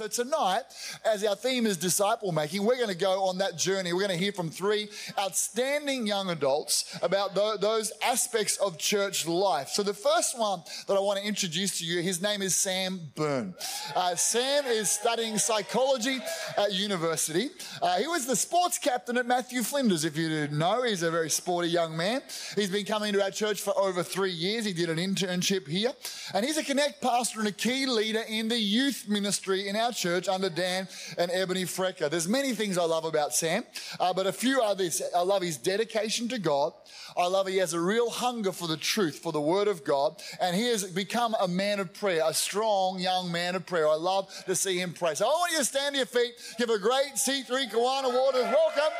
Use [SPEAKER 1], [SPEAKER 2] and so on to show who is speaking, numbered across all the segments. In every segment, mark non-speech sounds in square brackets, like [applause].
[SPEAKER 1] So tonight, as our theme is disciple making, we're going to go on that journey. We're going to hear from three outstanding young adults about th- those aspects of church life. So the first one that I want to introduce to you, his name is Sam Byrne. Uh, Sam is studying psychology at university. Uh, he was the sports captain at Matthew Flinders, if you didn't know. He's a very sporty young man. He's been coming to our church for over three years. He did an internship here. And he's a connect pastor and a key leader in the youth ministry in our church under Dan and Ebony Frecker. There's many things I love about Sam, uh, but a few are this. I love his dedication to God. I love he has a real hunger for the truth, for the word of God. And he has become a man of prayer, a strong young man of prayer. I love to see him pray. So I want you to stand to your feet, give a great C3 Kawana Waters welcome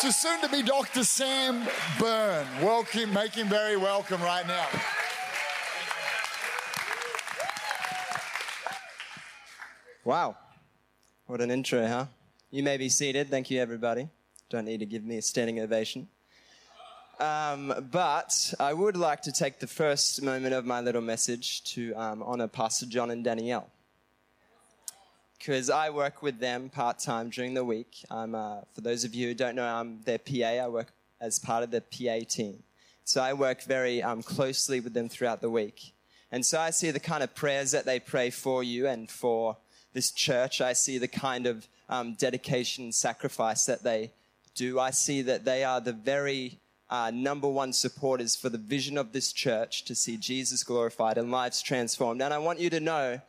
[SPEAKER 1] to soon to be Dr. Sam Byrne. Welcome, make him very welcome right now.
[SPEAKER 2] Wow. What an intro, huh? You may be seated. Thank you, everybody. Don't need to give me a standing ovation. Um, but I would like to take the first moment of my little message to um, honor Pastor John and Danielle. Because I work with them part time during the week. Uh, for those of you who don't know, I'm their PA. I work as part of the PA team. So I work very um, closely with them throughout the week. And so I see the kind of prayers that they pray for you and for this church. I see the kind of um, dedication and sacrifice that they do. I see that they are the very uh, number one supporters for the vision of this church to see Jesus glorified and lives transformed. And I want you to know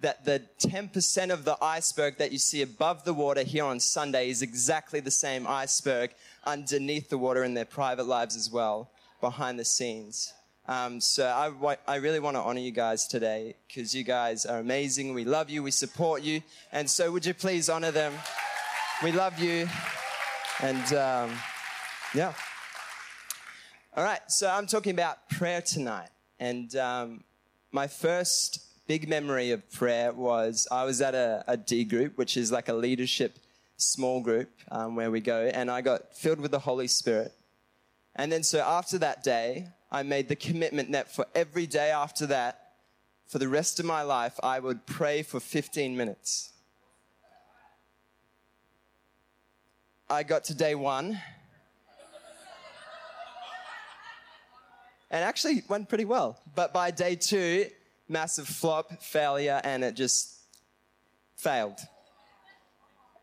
[SPEAKER 2] that the 10% of the iceberg that you see above the water here on Sunday is exactly the same iceberg underneath the water in their private lives as well, behind the scenes. Um, so I, I really want to honor you guys today because you guys are amazing. We love you. We support you. And so would you please honor them? We love you. And um, yeah. All right. So I'm talking about prayer tonight. And um, my first big memory of prayer was I was at a, a D group, which is like a leadership small group um, where we go, and I got filled with the Holy Spirit. And then, so after that day, I made the commitment that for every day after that, for the rest of my life, I would pray for 15 minutes. I got to day one. And actually went pretty well. But by day two, massive flop, failure, and it just failed.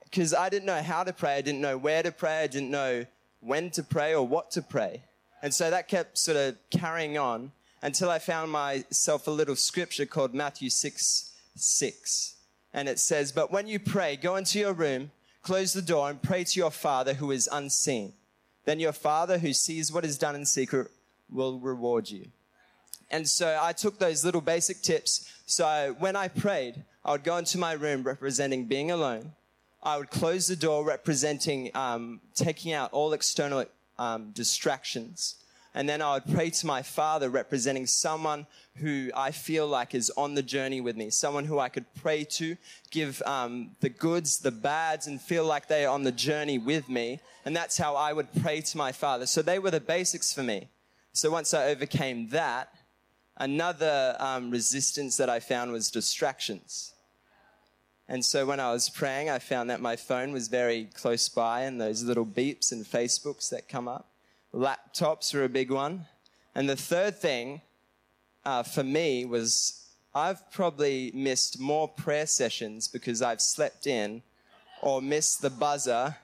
[SPEAKER 2] Because I didn't know how to pray, I didn't know where to pray, I didn't know when to pray or what to pray. And so that kept sort of carrying on until I found myself a little scripture called Matthew 6 6. And it says, But when you pray, go into your room, close the door, and pray to your Father who is unseen. Then your Father who sees what is done in secret will reward you. And so I took those little basic tips. So when I prayed, I would go into my room representing being alone. I would close the door representing um, taking out all external um, distractions. And then I would pray to my father, representing someone who I feel like is on the journey with me, someone who I could pray to, give um, the goods, the bads, and feel like they are on the journey with me. And that's how I would pray to my father. So they were the basics for me. So once I overcame that, Another um, resistance that I found was distractions. And so when I was praying, I found that my phone was very close by and those little beeps and Facebooks that come up. Laptops were a big one. And the third thing uh, for me was I've probably missed more prayer sessions because I've slept in or missed the buzzer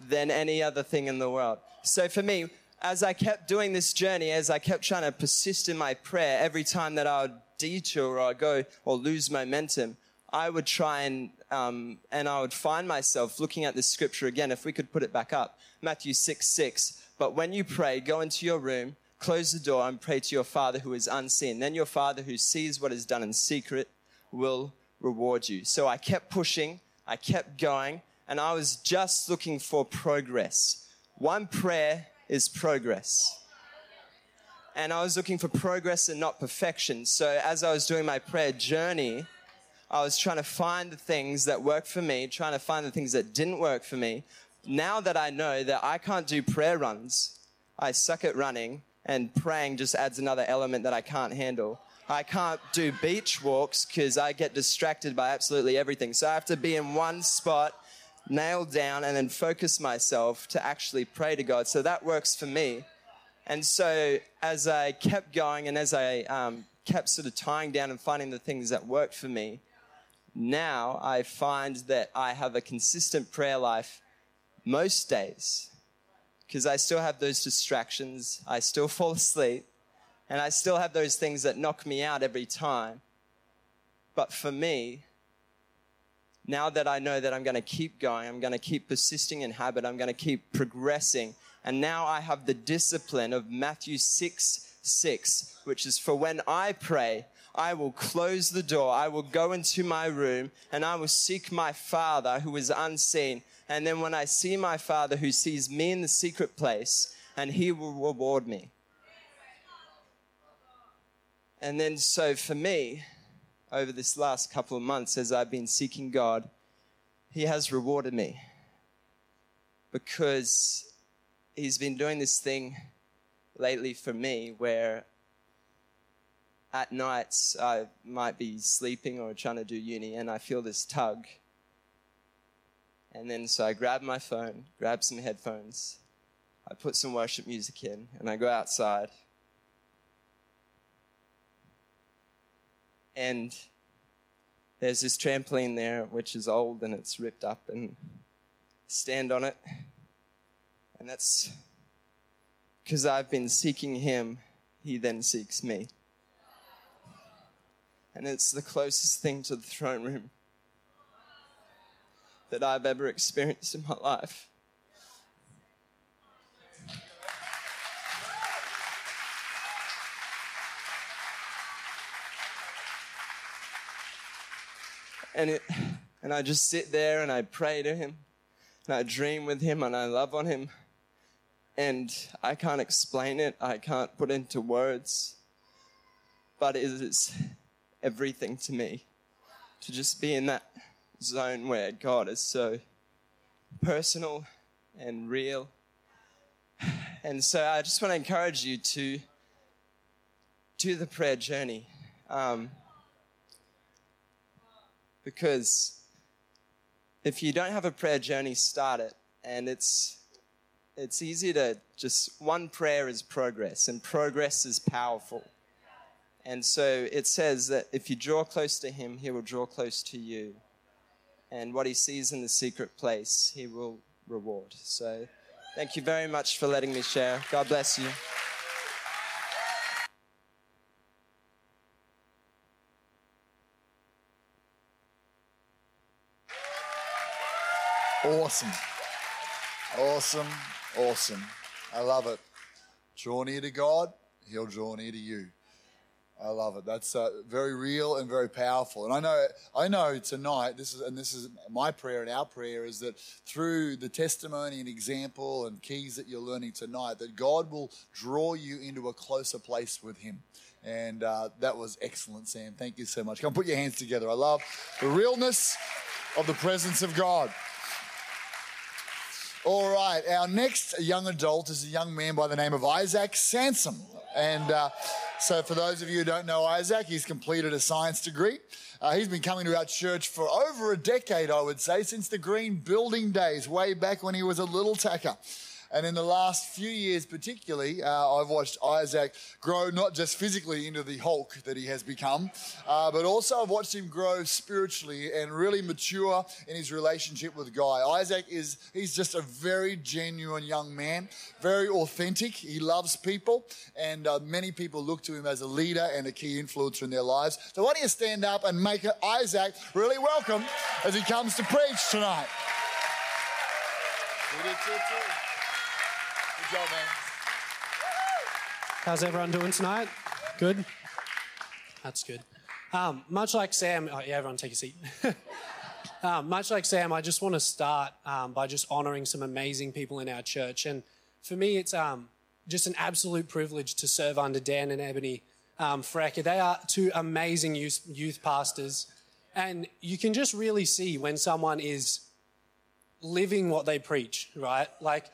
[SPEAKER 2] than any other thing in the world. So for me, as I kept doing this journey, as I kept trying to persist in my prayer, every time that I would detour or go or lose momentum, I would try and, um, and I would find myself looking at this scripture again, if we could put it back up. Matthew 6, 6. But when you pray, go into your room, close the door and pray to your Father who is unseen. Then your Father who sees what is done in secret will reward you. So I kept pushing, I kept going, and I was just looking for progress. One prayer is progress. And I was looking for progress and not perfection. So as I was doing my prayer journey, I was trying to find the things that worked for me, trying to find the things that didn't work for me. Now that I know that I can't do prayer runs, I suck at running, and praying just adds another element that I can't handle. I can't do beach walks because I get distracted by absolutely everything. So I have to be in one spot, nailed down, and then focus myself to actually pray to God. So that works for me. And so as I kept going and as I um, kept sort of tying down and finding the things that worked for me, now I find that I have a consistent prayer life most days because I still have those distractions. I still [laughs] fall asleep and I still have those things that knock me out every time. But for me, now that I know that I'm going to keep going, I'm going to keep persisting in habit, I'm going to keep progressing. And now I have the discipline of Matthew 6 6, which is for when I pray, I will close the door, I will go into my room, and I will seek my Father who is unseen. And then when I see my Father who sees me in the secret place, and he will reward me. And then, so for me, over this last couple of months, as I've been seeking God, He has rewarded me because He's been doing this thing lately for me where at nights I might be sleeping or trying to do uni and I feel this tug. And then so I grab my phone, grab some headphones, I put some worship music in, and I go outside. And there's this trampoline there which is old and it's ripped up and stand on it. And that's because I've been seeking him, he then seeks me. And it's the closest thing to the throne room that I've ever experienced in my life. And it and I just sit there and I pray to him and I dream with him and I love on him. And I can't explain it, I can't put into words, but it is everything to me to just be in that zone where God is so personal and real. And so I just want to encourage you to do the prayer journey. Um, because if you don't have a prayer journey, start it. And it's it's easy to just one prayer is progress, and progress is powerful. And so it says that if you draw close to Him, He will draw close to you. And what He sees in the secret place, He will reward. So thank you very much for letting me share. God bless you.
[SPEAKER 1] Awesome. Awesome. Awesome. I love it. Draw near to God, He'll draw near to you. I love it. That's uh, very real and very powerful. And I know, I know tonight, this is, and this is my prayer and our prayer is that through the testimony and example and keys that you're learning tonight, that God will draw you into a closer place with Him. And uh, that was excellent, Sam. Thank you so much. Come put your hands together. I love the realness of the presence of God. All right, our next young adult is a young man by the name of Isaac Sansom. And uh, so, for those of you who don't know Isaac, he's completed a science degree. Uh, he's been coming to our church for over a decade, I would say, since the green building days, way back when he was a little tacker. And in the last few years, particularly, uh, I've watched Isaac grow not just physically into the Hulk that he has become, uh, but also I've watched him grow spiritually and really mature in his relationship with Guy. Isaac is, he's just a very genuine young man, very authentic. He loves people, and uh, many people look to him as a leader and a key influencer in their lives. So why don't you stand up and make Isaac really welcome as he comes to preach tonight? Job, man.
[SPEAKER 3] How's everyone doing tonight? Good? That's good. Um, much like Sam, oh, yeah, everyone take a seat. [laughs] um, much like Sam, I just want to start um, by just honoring some amazing people in our church. And for me, it's um, just an absolute privilege to serve under Dan and Ebony um, Frecker. They are two amazing youth, youth pastors. And you can just really see when someone is living what they preach, right? Like,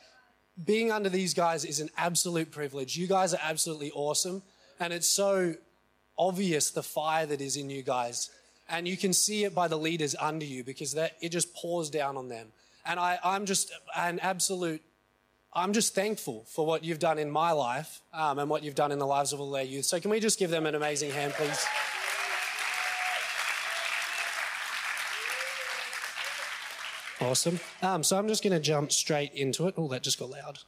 [SPEAKER 3] being under these guys is an absolute privilege. You guys are absolutely awesome. And it's so obvious the fire that is in you guys. And you can see it by the leaders under you because that, it just pours down on them. And I, I'm just an absolute, I'm just thankful for what you've done in my life um, and what you've done in the lives of all their youth. So can we just give them an amazing hand, please? Awesome. Um, so I'm just going to jump straight into it. Oh, that just got loud.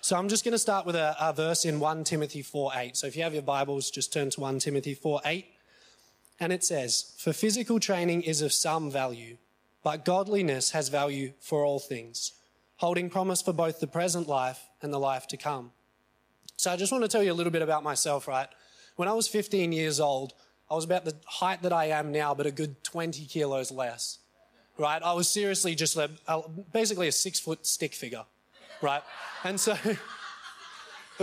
[SPEAKER 3] So I'm just going to start with a, a, verse in 1 Timothy 4 8. So if you have your Bibles, just turn to 1 Timothy 4 8. And it says, For physical training is of some value, but godliness has value for all things, holding promise for both the present life and the life to come. So I just want to tell you a little bit about myself, right? When I was 15 years old, I was about the height that I am now, but a good 20 kilos less right? I was seriously just a, a, basically a six foot stick figure, right? And so [laughs] it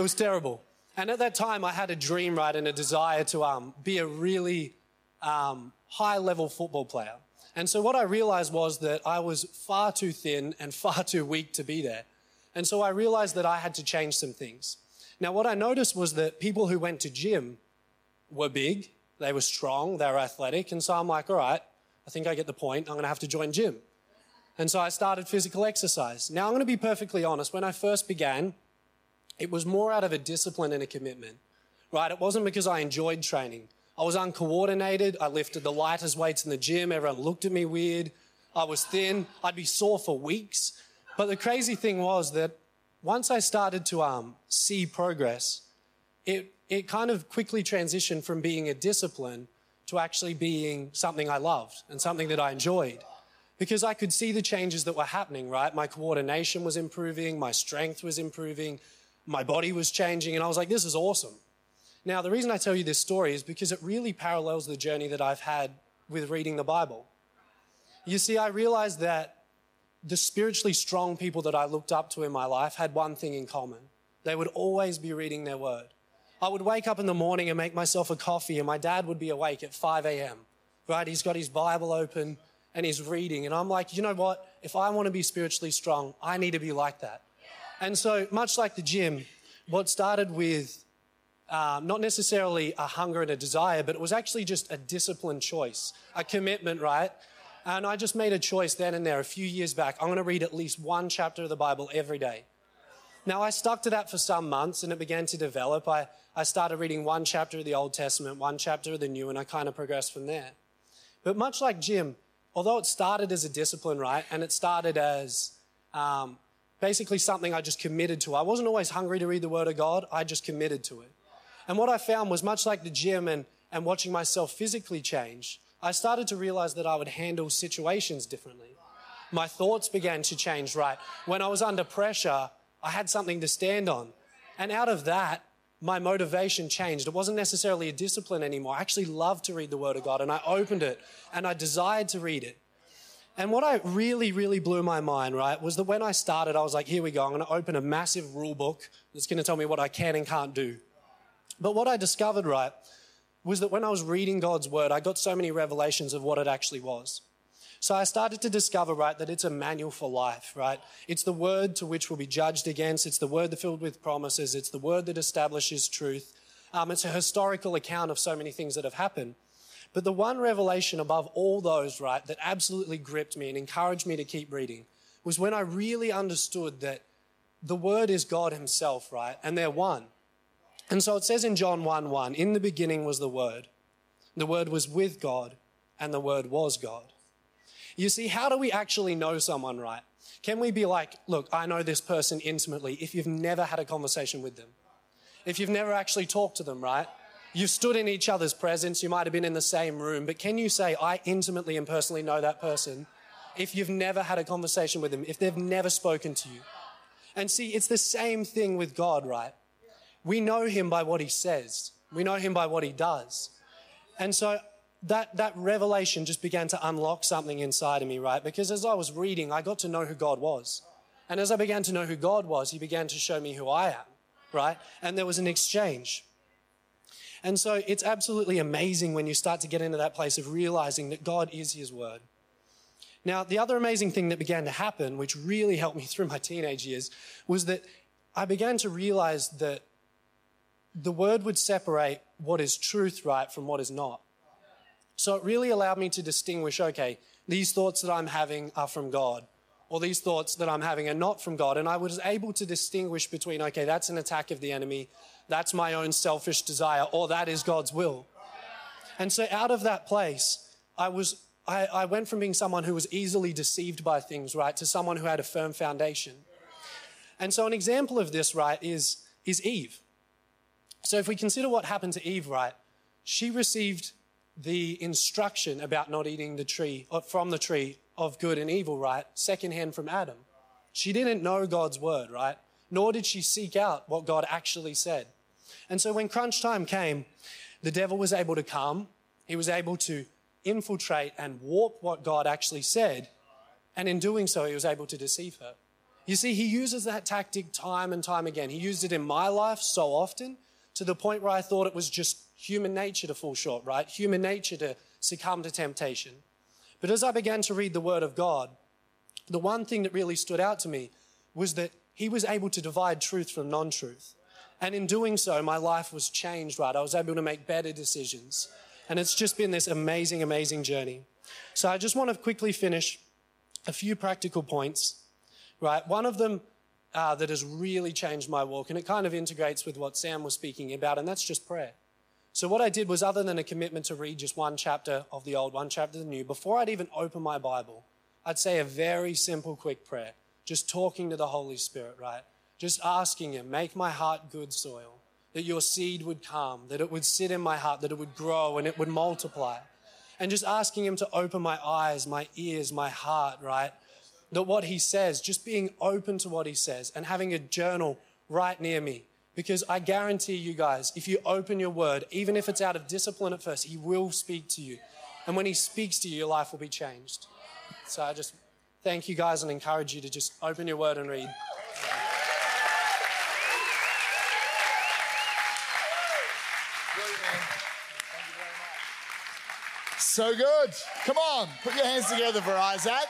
[SPEAKER 3] was terrible. And at that time, I had a dream, right, and a desire to um, be a really um, high level football player. And so what I realized was that I was far too thin and [laughs] far too weak to be there. And so I realized that I had to change some things. Now, what I noticed was that people who went to gym were big, they were strong, they were athletic. And so I'm like, all right, I think I get the point. I'm going to have to join gym. And so I started physical exercise. Now, I'm going to be perfectly honest. When I first began, it was more out of a discipline and a commitment, right? It wasn't because I enjoyed training. I was uncoordinated. I lifted the lightest weights in the gym. Everyone looked at me weird. I was thin. I'd be sore for weeks. But the crazy thing was that once I started to um, see progress, it, it kind of quickly transitioned from being a discipline to actually being something I loved and something that I enjoyed. Because I could see the changes that were happening, right? My coordination was improving, my strength was improving, my body was changing, and I was like, this is awesome. Now, the reason I tell you this story is because it really parallels the journey that I've had with reading the Bible. You see, I realized that the spiritually strong people that I looked up to in my life had one thing in common they would always be reading their word. I would wake up in the morning and make myself a coffee, and my dad would be awake at 5 a.m. Right? He's got his Bible open and he's reading. And I'm like, you know what? If I want to be spiritually strong, I need to be like that. And so, much like the gym, what started with um, not necessarily a hunger and a desire, but it was actually just a disciplined choice, a commitment, right? And I just made a choice then and there a few years back. I'm going to read at least one chapter of the Bible every day. Now, I stuck to that for some months and it began to develop. I, I started reading one chapter of the Old Testament, one chapter of the New, and I kind of progressed from there. But much like gym, although it started as a discipline, right, and it started as um, basically something I just committed to, I wasn't always hungry to read the Word of God, I just committed to it. And what I found was much like the gym and, and watching myself physically change, I started to realize that I would handle situations differently. My thoughts began to change, right? When I was under pressure, I had something to stand on. And out of that, my motivation changed. It wasn't necessarily a discipline anymore. I actually loved to read the Word of God and I opened it and I desired to read it. And what I really, really blew my mind, right, was that when I started, I was like, here we go. I'm going to open a massive rule book that's going to tell me what I can and can't do. But what I discovered, right, was that when I was reading God's Word, I got so many revelations of what it actually was. So I started to discover, right, that it's a manual for life, right? It's the word to which we'll be judged against. It's the word that filled with promises. It's the word that establishes truth. Um, it's a historical account of so many things that have happened. But the one revelation above all those, right, that absolutely gripped me and encouraged me to keep reading was when I really understood that the Word is God Himself, right? And they're one. And so it says in John 1 1, in the beginning was the Word. The Word was with God, and the Word was God. You see, how do we actually know someone right? Can we be like, look, I know this person intimately if you've never had a conversation with them? If you've never actually talked to them, right? You've stood in each other's presence, you might have been in the same room, but can you say, I intimately and personally know that person if you've never had a conversation with them, if they've never spoken to you? And see, it's the same thing with God, right? We know him by what he says, we know him by what he does. And so that, that revelation just began to unlock something inside of me, right? Because as I was reading, I got to know who God was. And as I began to know who God was, He began to show me who I am, right? And there was an exchange. And so it's absolutely amazing when you start to get into that place of realizing that God is His Word. Now, the other amazing thing that began to happen, which really helped me [laughs] through my teenage years, was that I began to realize that the word would separate what is truth, right, from what is not. So it really allowed me to distinguish okay, these thoughts that I'm having are from God, or these thoughts that I'm having are not from God. And I was able to distinguish between, okay, that's an attack of the enemy, that's my own selfish desire, or that is God's will. And so out of that place, I was I, I went from being someone who was easily deceived by things, right, to someone who had a firm foundation. And so an example of this, right, is, is Eve. So if we consider what happened to Eve, right, she received the instruction about not eating the tree uh, from the tree of good and evil, right, secondhand from Adam. She didn't know God's word, right? Nor did she seek out what God actually said. And so when crunch time came, the devil was able to come. He was able to infiltrate and warp what God actually said. And in doing so, he was able to deceive her. You see, he uses that tactic time and time again. He used it in my life so often to the point where I thought it was just human nature to fall short, right? Human nature to succumb to temptation. But as I began to read the Word of God, the one thing that really stood out to me was that he was able to divide truth from non truth. And in doing so, my life was changed, right? I was able to make better decisions. And it's just been this amazing, amazing journey. So I just want to quickly finish a few practical points, right? One of them uh, that has really changed my walk, and it kind of integrates with what Sam was speaking about, and that's just prayer. So what I did was, other than a commitment to read just one chapter of the old, one chapter of the new, before I'd even open my Bible, I'd say a very simple, quick prayer, just talking to the Holy Spirit, right? Just asking Him, make my heart good soil that your seed would come, that it would sit in my heart, that it would grow and it would multiply. And just asking Him to open my eyes, my ears, my heart, right? That what He says, just being open to what He says and having a journal right near me. Because I guarantee you guys, if you open your word, even if it's out of discipline at first, He will speak to you. And when He speaks to you, your life will be changed. So I just thank you guys and encourage you to just open your word and read.
[SPEAKER 1] So good. Come on, put your hands together for Isaac.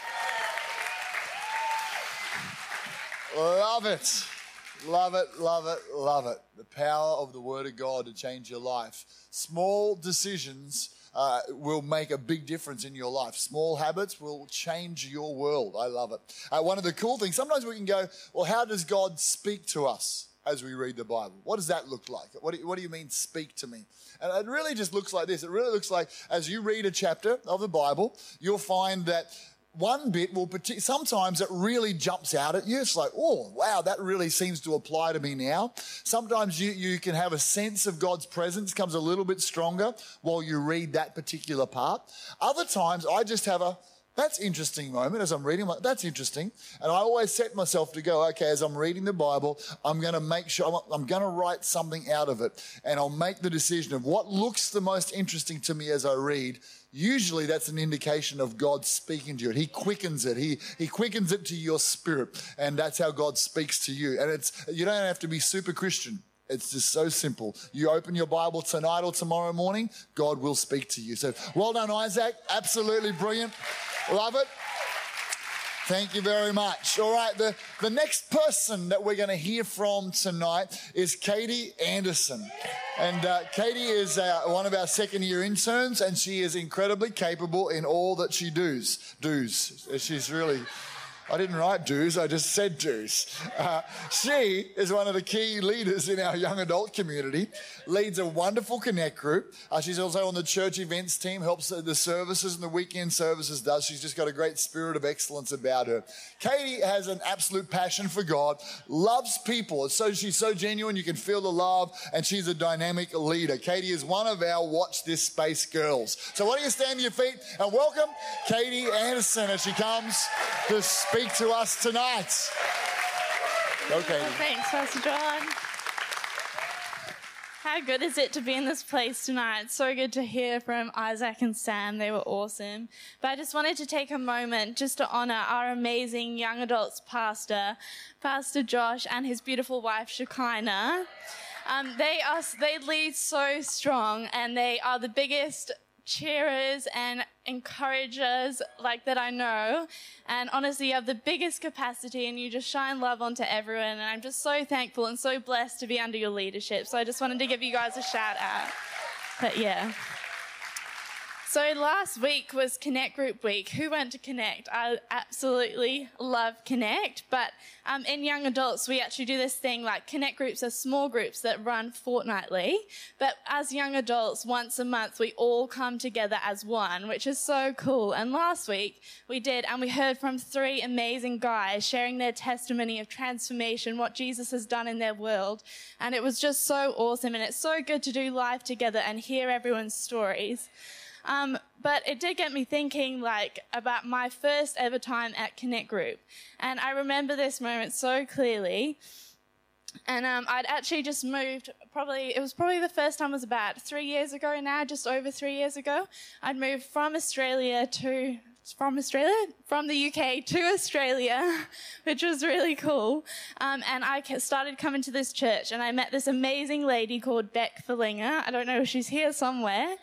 [SPEAKER 1] Love it. Love it, love it, love it. The power of the Word of God to change your life. Small decisions uh, will make a big difference in your life. Small habits will change your world. I love it. Uh, one of the cool things, sometimes we can go, well, how does God speak to us as we read the Bible? What does that look like? What do you, what do you mean, speak to me? And it really just looks like this. It really looks like as you read a chapter of the Bible, you'll find that one bit will sometimes it really jumps out at you. It's like, oh, wow, that really seems to apply to me now. Sometimes you, you can have a sense of God's presence comes a little bit stronger while you read that particular part. Other times I just have a, that's interesting moment as I'm reading. Like, that's interesting. And I always set myself to go, okay, as I'm reading the Bible, I'm going to make sure, I'm, I'm going to write something out of it. And I'll make the decision of what looks the most interesting to me as I read. Usually that's an indication of God speaking to you. He quickens it. He, he quickens it to your spirit. And that's how God speaks to you. And it's, you don't have to be super Christian. It's just so simple. You open your Bible tonight or tomorrow morning, God will speak to you. So well done, Isaac. Absolutely brilliant. Love it. Thank you very much. All right, the, the next person that we're going to hear from tonight is Katie Anderson. And uh, Katie is uh, one of our second year interns, and she is incredibly capable in all that she does. Does. She's really I didn't write dues, I just said dues. Uh, she is one of the key leaders in our young adult community, leads a wonderful connect group. Uh, she's also on the church events team, helps the services and the weekend services does. She's just got a great spirit of excellence about her. Katie has an absolute passion for God, loves people. So she's so genuine, you can feel the love, and she's a dynamic leader. Katie is one of our Watch This Space girls. So why don't you stand to your feet and welcome Katie Anderson as she comes to speak speak to us tonight. Okay.
[SPEAKER 4] Thanks, Pastor John. How good is it to be in this place tonight? So good to hear from Isaac and Sam. They were awesome. But I just wanted to take a moment just to honor our amazing young adults pastor, Pastor Josh, and his beautiful wife, Shekinah. Um, they are, they lead so strong and they are the biggest cheerers and encouragers like that I know. And honestly, you have the biggest capacity and you just shine love onto everyone. And I'm just so thankful and so blessed to be under your leadership. So I just wanted to give you guys a shout out. But yeah. So last week was Connect Group Week. Who went to Connect? I absolutely love Connect, but um, in young adults, we actually do this thing like Connect groups are small groups that run fortnightly. But as young adults, once a month, we all come together as one, which is so cool. And last week we did, and we heard from three amazing guys sharing their testimony of transformation, what Jesus has done in their world. And it was just so awesome. And it's so good to do life together and hear everyone's stories. Um, but it did get me thinking, like, about my first ever time at Connect Group. And I remember this moment so clearly. And um, I'd actually just moved, probably, it was probably the first time was about three years ago now, just over three years ago. I'd moved from Australia to from Australia, from the UK to Australia, [laughs] which was really cool. Um, and I started coming to this church, and I met this amazing lady called Beck Verlinger. I don't know if she's here somewhere,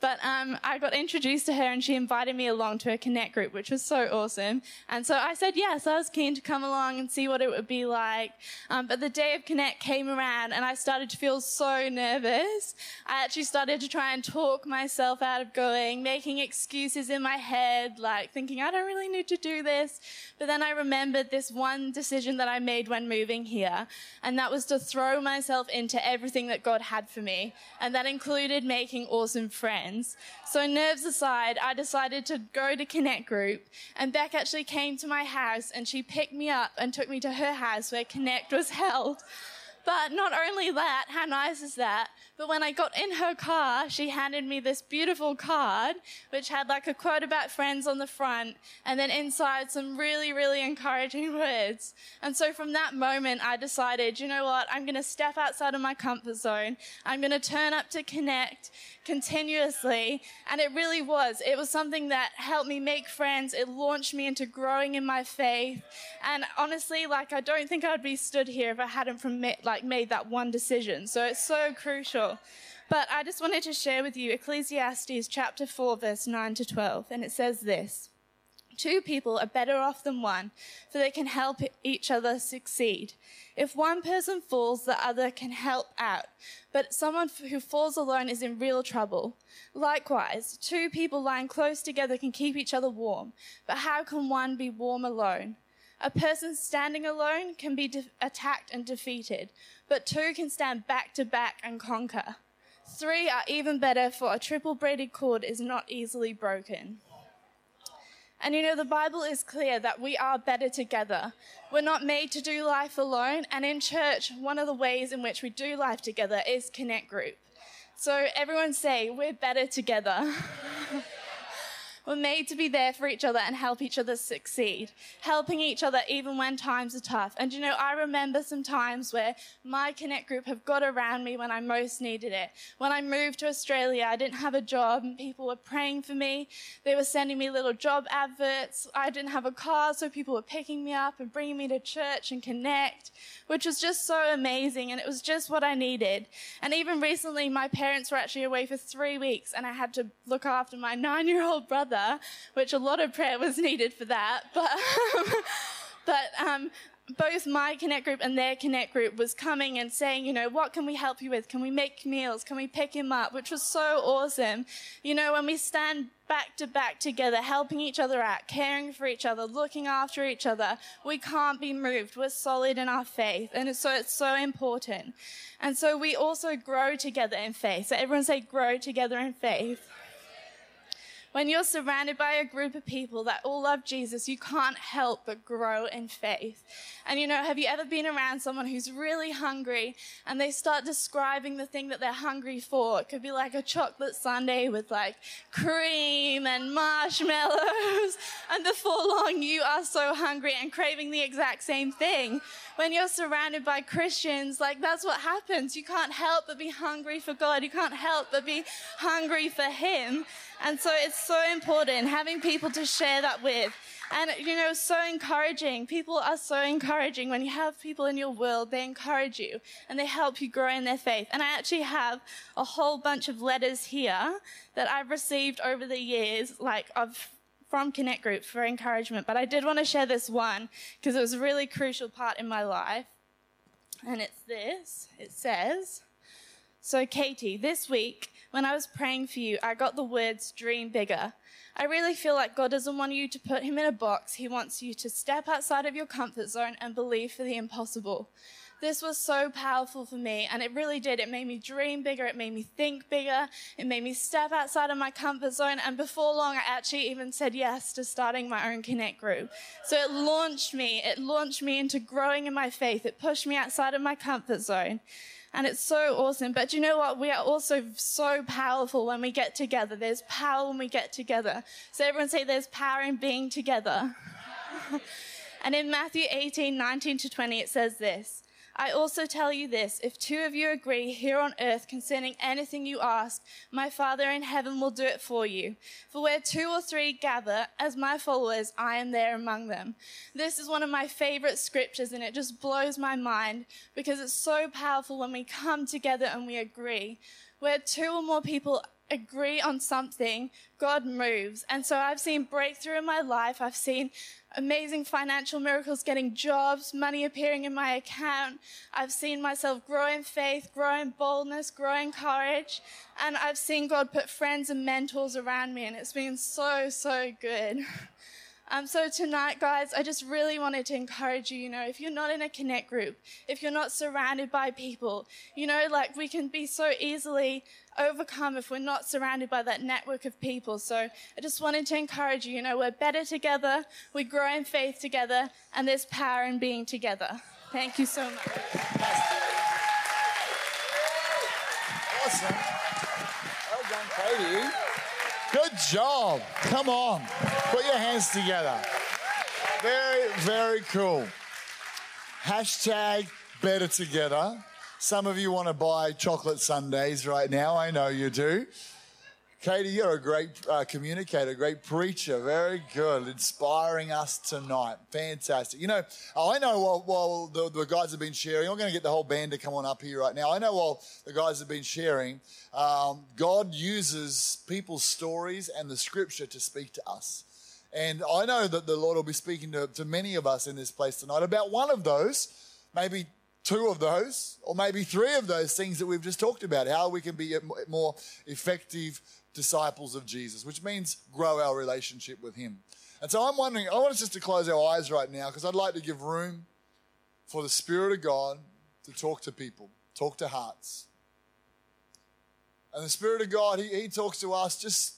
[SPEAKER 4] but um, I got introduced to her, and she invited me along to a Connect group, which was so awesome. And so I said yes, I was keen to come along and see what it would be like. Um, but the day of Connect came around, and I started to feel so nervous. I actually started to try and talk myself out of going, making excuses in my head, like thinking, I don't really need to do this. But then I remembered this one decision that I made when moving here, and that was to throw myself into everything that God had for me. And that included making awesome friends. So, nerves aside, I decided to go to Connect Group, and Beck actually came to my house and she picked me up and took me to her house where Connect was held. But not only that, how nice is that? But when I got in her car, she handed me this beautiful card, which had like a quote about friends on the front, and then inside some really, really encouraging [laughs] words. And so from that moment, I decided, you know what? I'm going to step outside of my comfort zone. I'm going to turn up to connect continuously. And it really was. It was something that helped me make friends. It launched me into growing in my faith. And honestly, like, I don't think I'd be stood here if I hadn't from like made that one decision. So it's so crucial. But I just wanted to share with you Ecclesiastes chapter 4, verse 9 to 12. And it says this. Two people are better off than one, for they can help each other succeed. If one person falls, the other can help out. But someone who falls alone is in real trouble. Likewise, two people lying close together can keep each other warm. But how can one be warm alone? A person standing alone can be de- attacked and defeated, but two can stand back to back and conquer. Three are even better, for a triple braided cord is not easily broken. And you know, the Bible is clear that we are better together. We're not made to do life alone. And in church, one of the ways in which we do life together is Connect Group. So everyone say, we're better together. [laughs] We're made to be there for each other and help each other succeed, helping each other even when times are tough. And you know, I remember some times where my Connect group have got around me when I most needed it. When I moved to Australia, I didn't have a job and people were praying for me. They were sending me little job adverts. I didn't have a car, so people were picking me up and bringing me to church and Connect, which was just so amazing. And it was just what I needed. And even recently, my parents were actually away for three weeks and I had to look after my nine year old brother which a lot of prayer was needed for that. [laughs] But, but um, both my connect group and their connect group was coming and saying, you know, what can we help you with? Can we make meals? Can we pick him up? Which was so awesome. You know, when we stand back to back together, helping each other out, caring for each other, looking after each other, we can't be moved. We're solid in our faith. And so it's so important. And so we also grow together in faith. So everyone say grow together in faith. When you're surrounded by a group of people that all love Jesus, you can't help but grow in faith. And you know, have you ever been around someone who's really hungry and they start describing the thing that they're hungry for? It could be like a chocolate sundae with like cream and marshmallows. [laughs] And before long, you are so hungry and craving the exact same thing. When you're surrounded by Christians, like that's what happens. You can't help but be hungry for God. You can't help but be hungry for Him. And so it's so important having people to share that with. And, you know, so encouraging. People are so encouraging. When you have people in your world, they encourage you and they help you grow in their faith. And I actually have a whole bunch of letters here that I've received over the years, like of from Connect Group for encouragement. But I did want to share this one because it was a really crucial part in my life. And it's this. It says, So, Katie, this week when I was praying for you, I got the words dream bigger. I really feel like God doesn't want you to put him in a box. He wants you to step outside of your comfort zone and believe for the impossible. This was so powerful for me, and it really did. It made me dream bigger, it made me think bigger, it made me step outside of my comfort zone. And before long, I actually even said yes to starting my own Connect group. So it launched me, it launched me into growing in my faith, it pushed me outside of my comfort zone. And it's so awesome. But you know what? We are also so powerful when we get together. There's power when we get together. So everyone say there's power in being together. [laughs] and in Matthew 18, 19 to 20, it says this. I also tell you this if two of you agree here on earth concerning anything you ask, my Father in heaven will do it for you. For where two or three gather as my followers, I am there among them. This is one of my favorite scriptures, and it just blows my mind because it's so powerful when we come together and we agree. Where two or more people agree on something, God moves. And so I've seen breakthrough in my life. I've seen amazing financial miracles, getting jobs, money appearing in my account. I've seen myself grow in faith, grow in boldness, grow in courage. And I've seen God put friends and mentors around me, and it's been so, so good. [laughs] Um, so tonight, guys, I just really wanted to encourage you. You know, if you're not in a connect group, if you're not surrounded by people, you know, like we can be so easily overcome if we're not surrounded by that network of people. So I just wanted to encourage you. You know, we're better together, we grow in faith together, and there's power in being together. Thank you so much.
[SPEAKER 1] Awesome. Well done, Katie. Good job. Come on. Put your hands together. Very, very cool. Hashtag better together. Some of you want to buy chocolate sundaes right now. I know you do. Katie, you're a great uh, communicator, great preacher. Very good. Inspiring us tonight. Fantastic. You know, I know while, while the, the, guys have been sharing, I'm going to get the whole band to come on up here right now. I know while the guys have been sharing, um, God uses people's stories and the scripture to speak to us. And I know that the Lord will be speaking to, to many of us in this place tonight about one of those, maybe two of those, or maybe three of those things that we've just talked about, how we can be more effective disciples of Jesus, which means grow our relationship with Him. And so I'm wondering, I want us just to close our eyes right now because I'd like to give room for the Spirit of God to talk to people, talk to hearts. And the Spirit of God, He, he talks to us just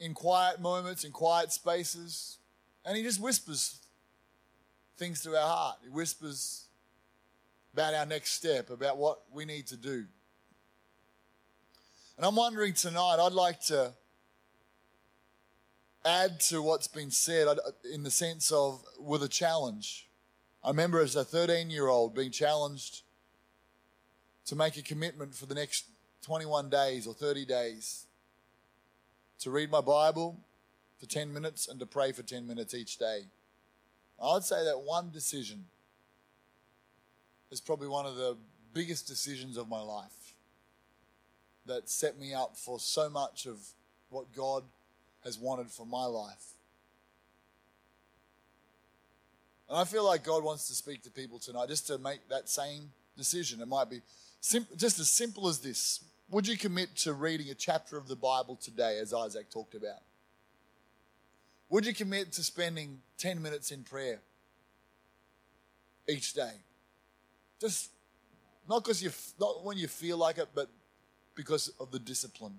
[SPEAKER 1] in quiet moments, in quiet spaces, and He just whispers things to our heart. He whispers about our next step, about what we need to do. And I'm wondering tonight, I'd like to add to what's been said uh, in the sense of with a challenge. I remember as a 13 year old being challenged to make a commitment for the next 21 days or 30 days to read my Bible for 10 minutes and to pray for 10 minutes each day. I'd say that one decision is probably one of the biggest decisions of my life that set me up for so much of what God has wanted for my life. And I feel like God wants to speak to people tonight just to make that same decision. It might be sim- just as simple as this. Would you commit to reading a chapter of the Bible today, as Isaac talked about? Would you commit to spending 10 minutes in prayer each day? Just not because you not when you feel like it, but because of the discipline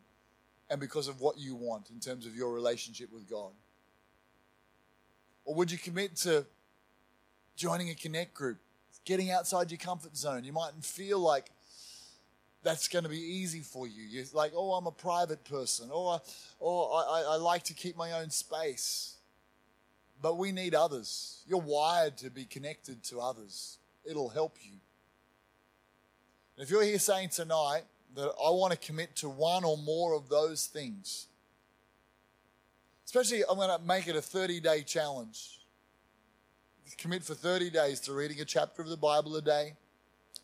[SPEAKER 1] and because of what you want in terms of your relationship with God? Or would you commit to joining a connect group, getting outside your comfort zone? You mightn't feel like that's going to be easy for you. You're like, oh, I'm a private person, oh, or, or oh, I, I like to keep my own space. but we need others. You're wired to be connected to others, it'll help you. And if you're here saying tonight that I want to commit to one or more of those things, especially I'm going to make it a 30 day challenge. Commit for 30 days to reading a chapter of the Bible a day,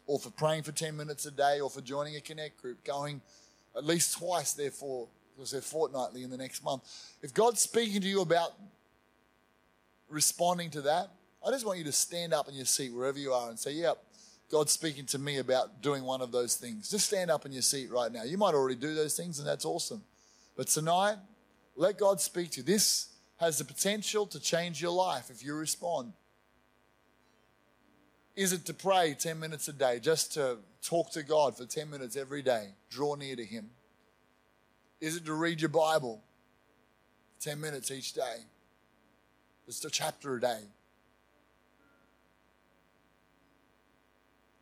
[SPEAKER 1] or for praying for 10 minutes a day, or for joining a connect group, going at least twice, therefore, because they're fortnightly in the next month. If God's speaking to you about responding to that, I just want you to stand up in your seat wherever you are and say, Yep, God's speaking to me about doing one of those things. Just stand up in your seat right now. You might already do those things, and that's awesome. But tonight, let God speak to you. This has the potential to change your life if you respond. Is it to pray 10 minutes a day, just to talk to God for 10 minutes every day, draw near to Him? Is it to read your Bible 10 minutes each day? Just a chapter a day.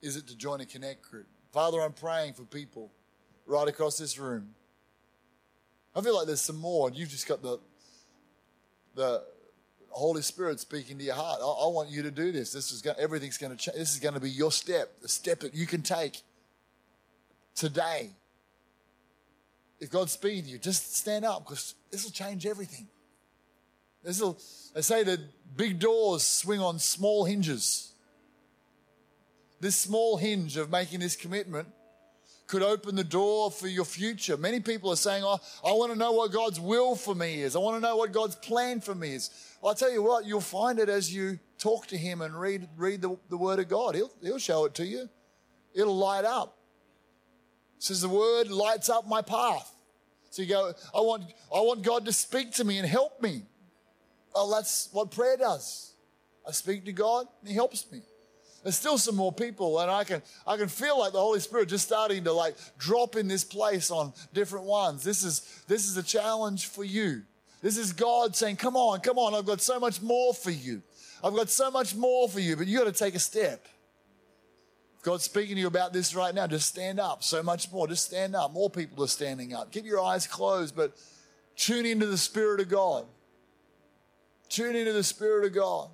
[SPEAKER 1] Is it to join a connect group? Father, I'm praying for people right across this room. I feel like there's some more, and you've just got the the Holy Spirit speaking to your heart. I, I want you to do this. This is going, everything's going to change. This is going to be your step, the step that you can take today. If God's speaking to you, just stand up because this will change everything. This will. They say that big doors swing on small hinges. This small hinge of making this commitment could open the door for your future. Many people are saying, Oh, I want to know what God's will for me is. I want to know what God's plan for me is. Well, I'll tell you what, you'll find it as you talk to Him and read, read the, the Word of God. He'll, he'll show it to you, it'll light up. It says the Word lights up my path. So you go, I want, I want God to speak to me and help me. Well, that's what prayer does. I speak to God and He helps me. There's still some more people, and I can I can feel like the Holy Spirit just starting to like drop in this place on different ones. This is this is a challenge for you. This is God saying, "Come on, come on! I've got so much more for you. I've got so much more for you, but you got to take a step." God's speaking to you about this right now. Just stand up. So much more. Just stand up. More people are standing up. Keep your eyes closed, but tune into the Spirit of God. Tune into the Spirit of God.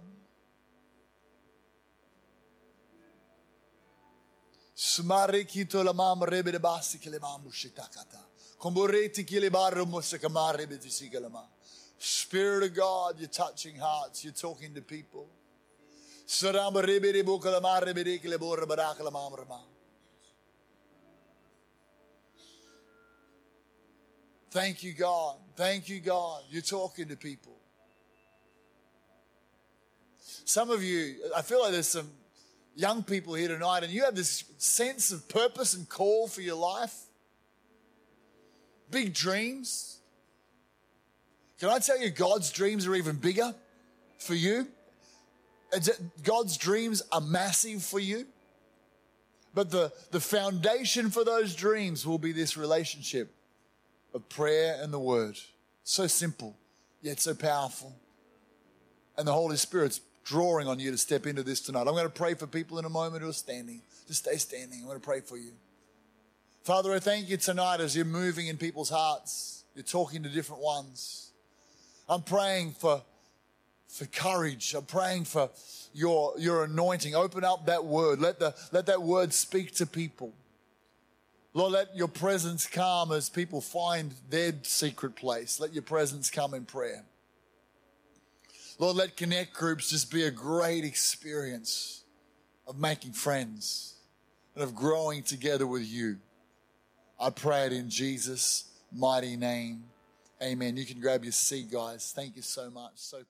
[SPEAKER 1] Smariki to la mam rebe de basi ke le mam shitakata. Komboreti ke le barro mosakamare betisigalama. Spirit of God, you're touching hearts, you're talking to people. Saramba rebe de bokalama rebe de ke le borra barakala mam rama. Thank you, God. Thank you, God. You're talking to people. Some of you, I feel like there's some young people here tonight and you have this sense of purpose and call for your life. Big dreams. Can I tell you, God's dreams are even bigger for you? God's dreams are massive for you. But the, the foundation for those dreams will be this relationship of prayer and the word. So simple, yet so powerful. And the Holy Spirit's drawing on you to step into this tonight. I'm going to pray for people in a moment who are standing. Just stay standing. I'm going to pray for you. Father, I thank you tonight as you're moving in people's hearts. You're talking to different ones. I'm praying for, for courage. I'm praying for your, your anointing. Open up that word. Let, the, let that word speak to people. Lord, let your presence come as people find their secret place. Let your presence come in prayer. Lord, let connect groups just be a great experience of making friends and of growing together with you. I pray it in Jesus' mighty name. Amen. You can grab your seat, guys. Thank you so much. So powerful.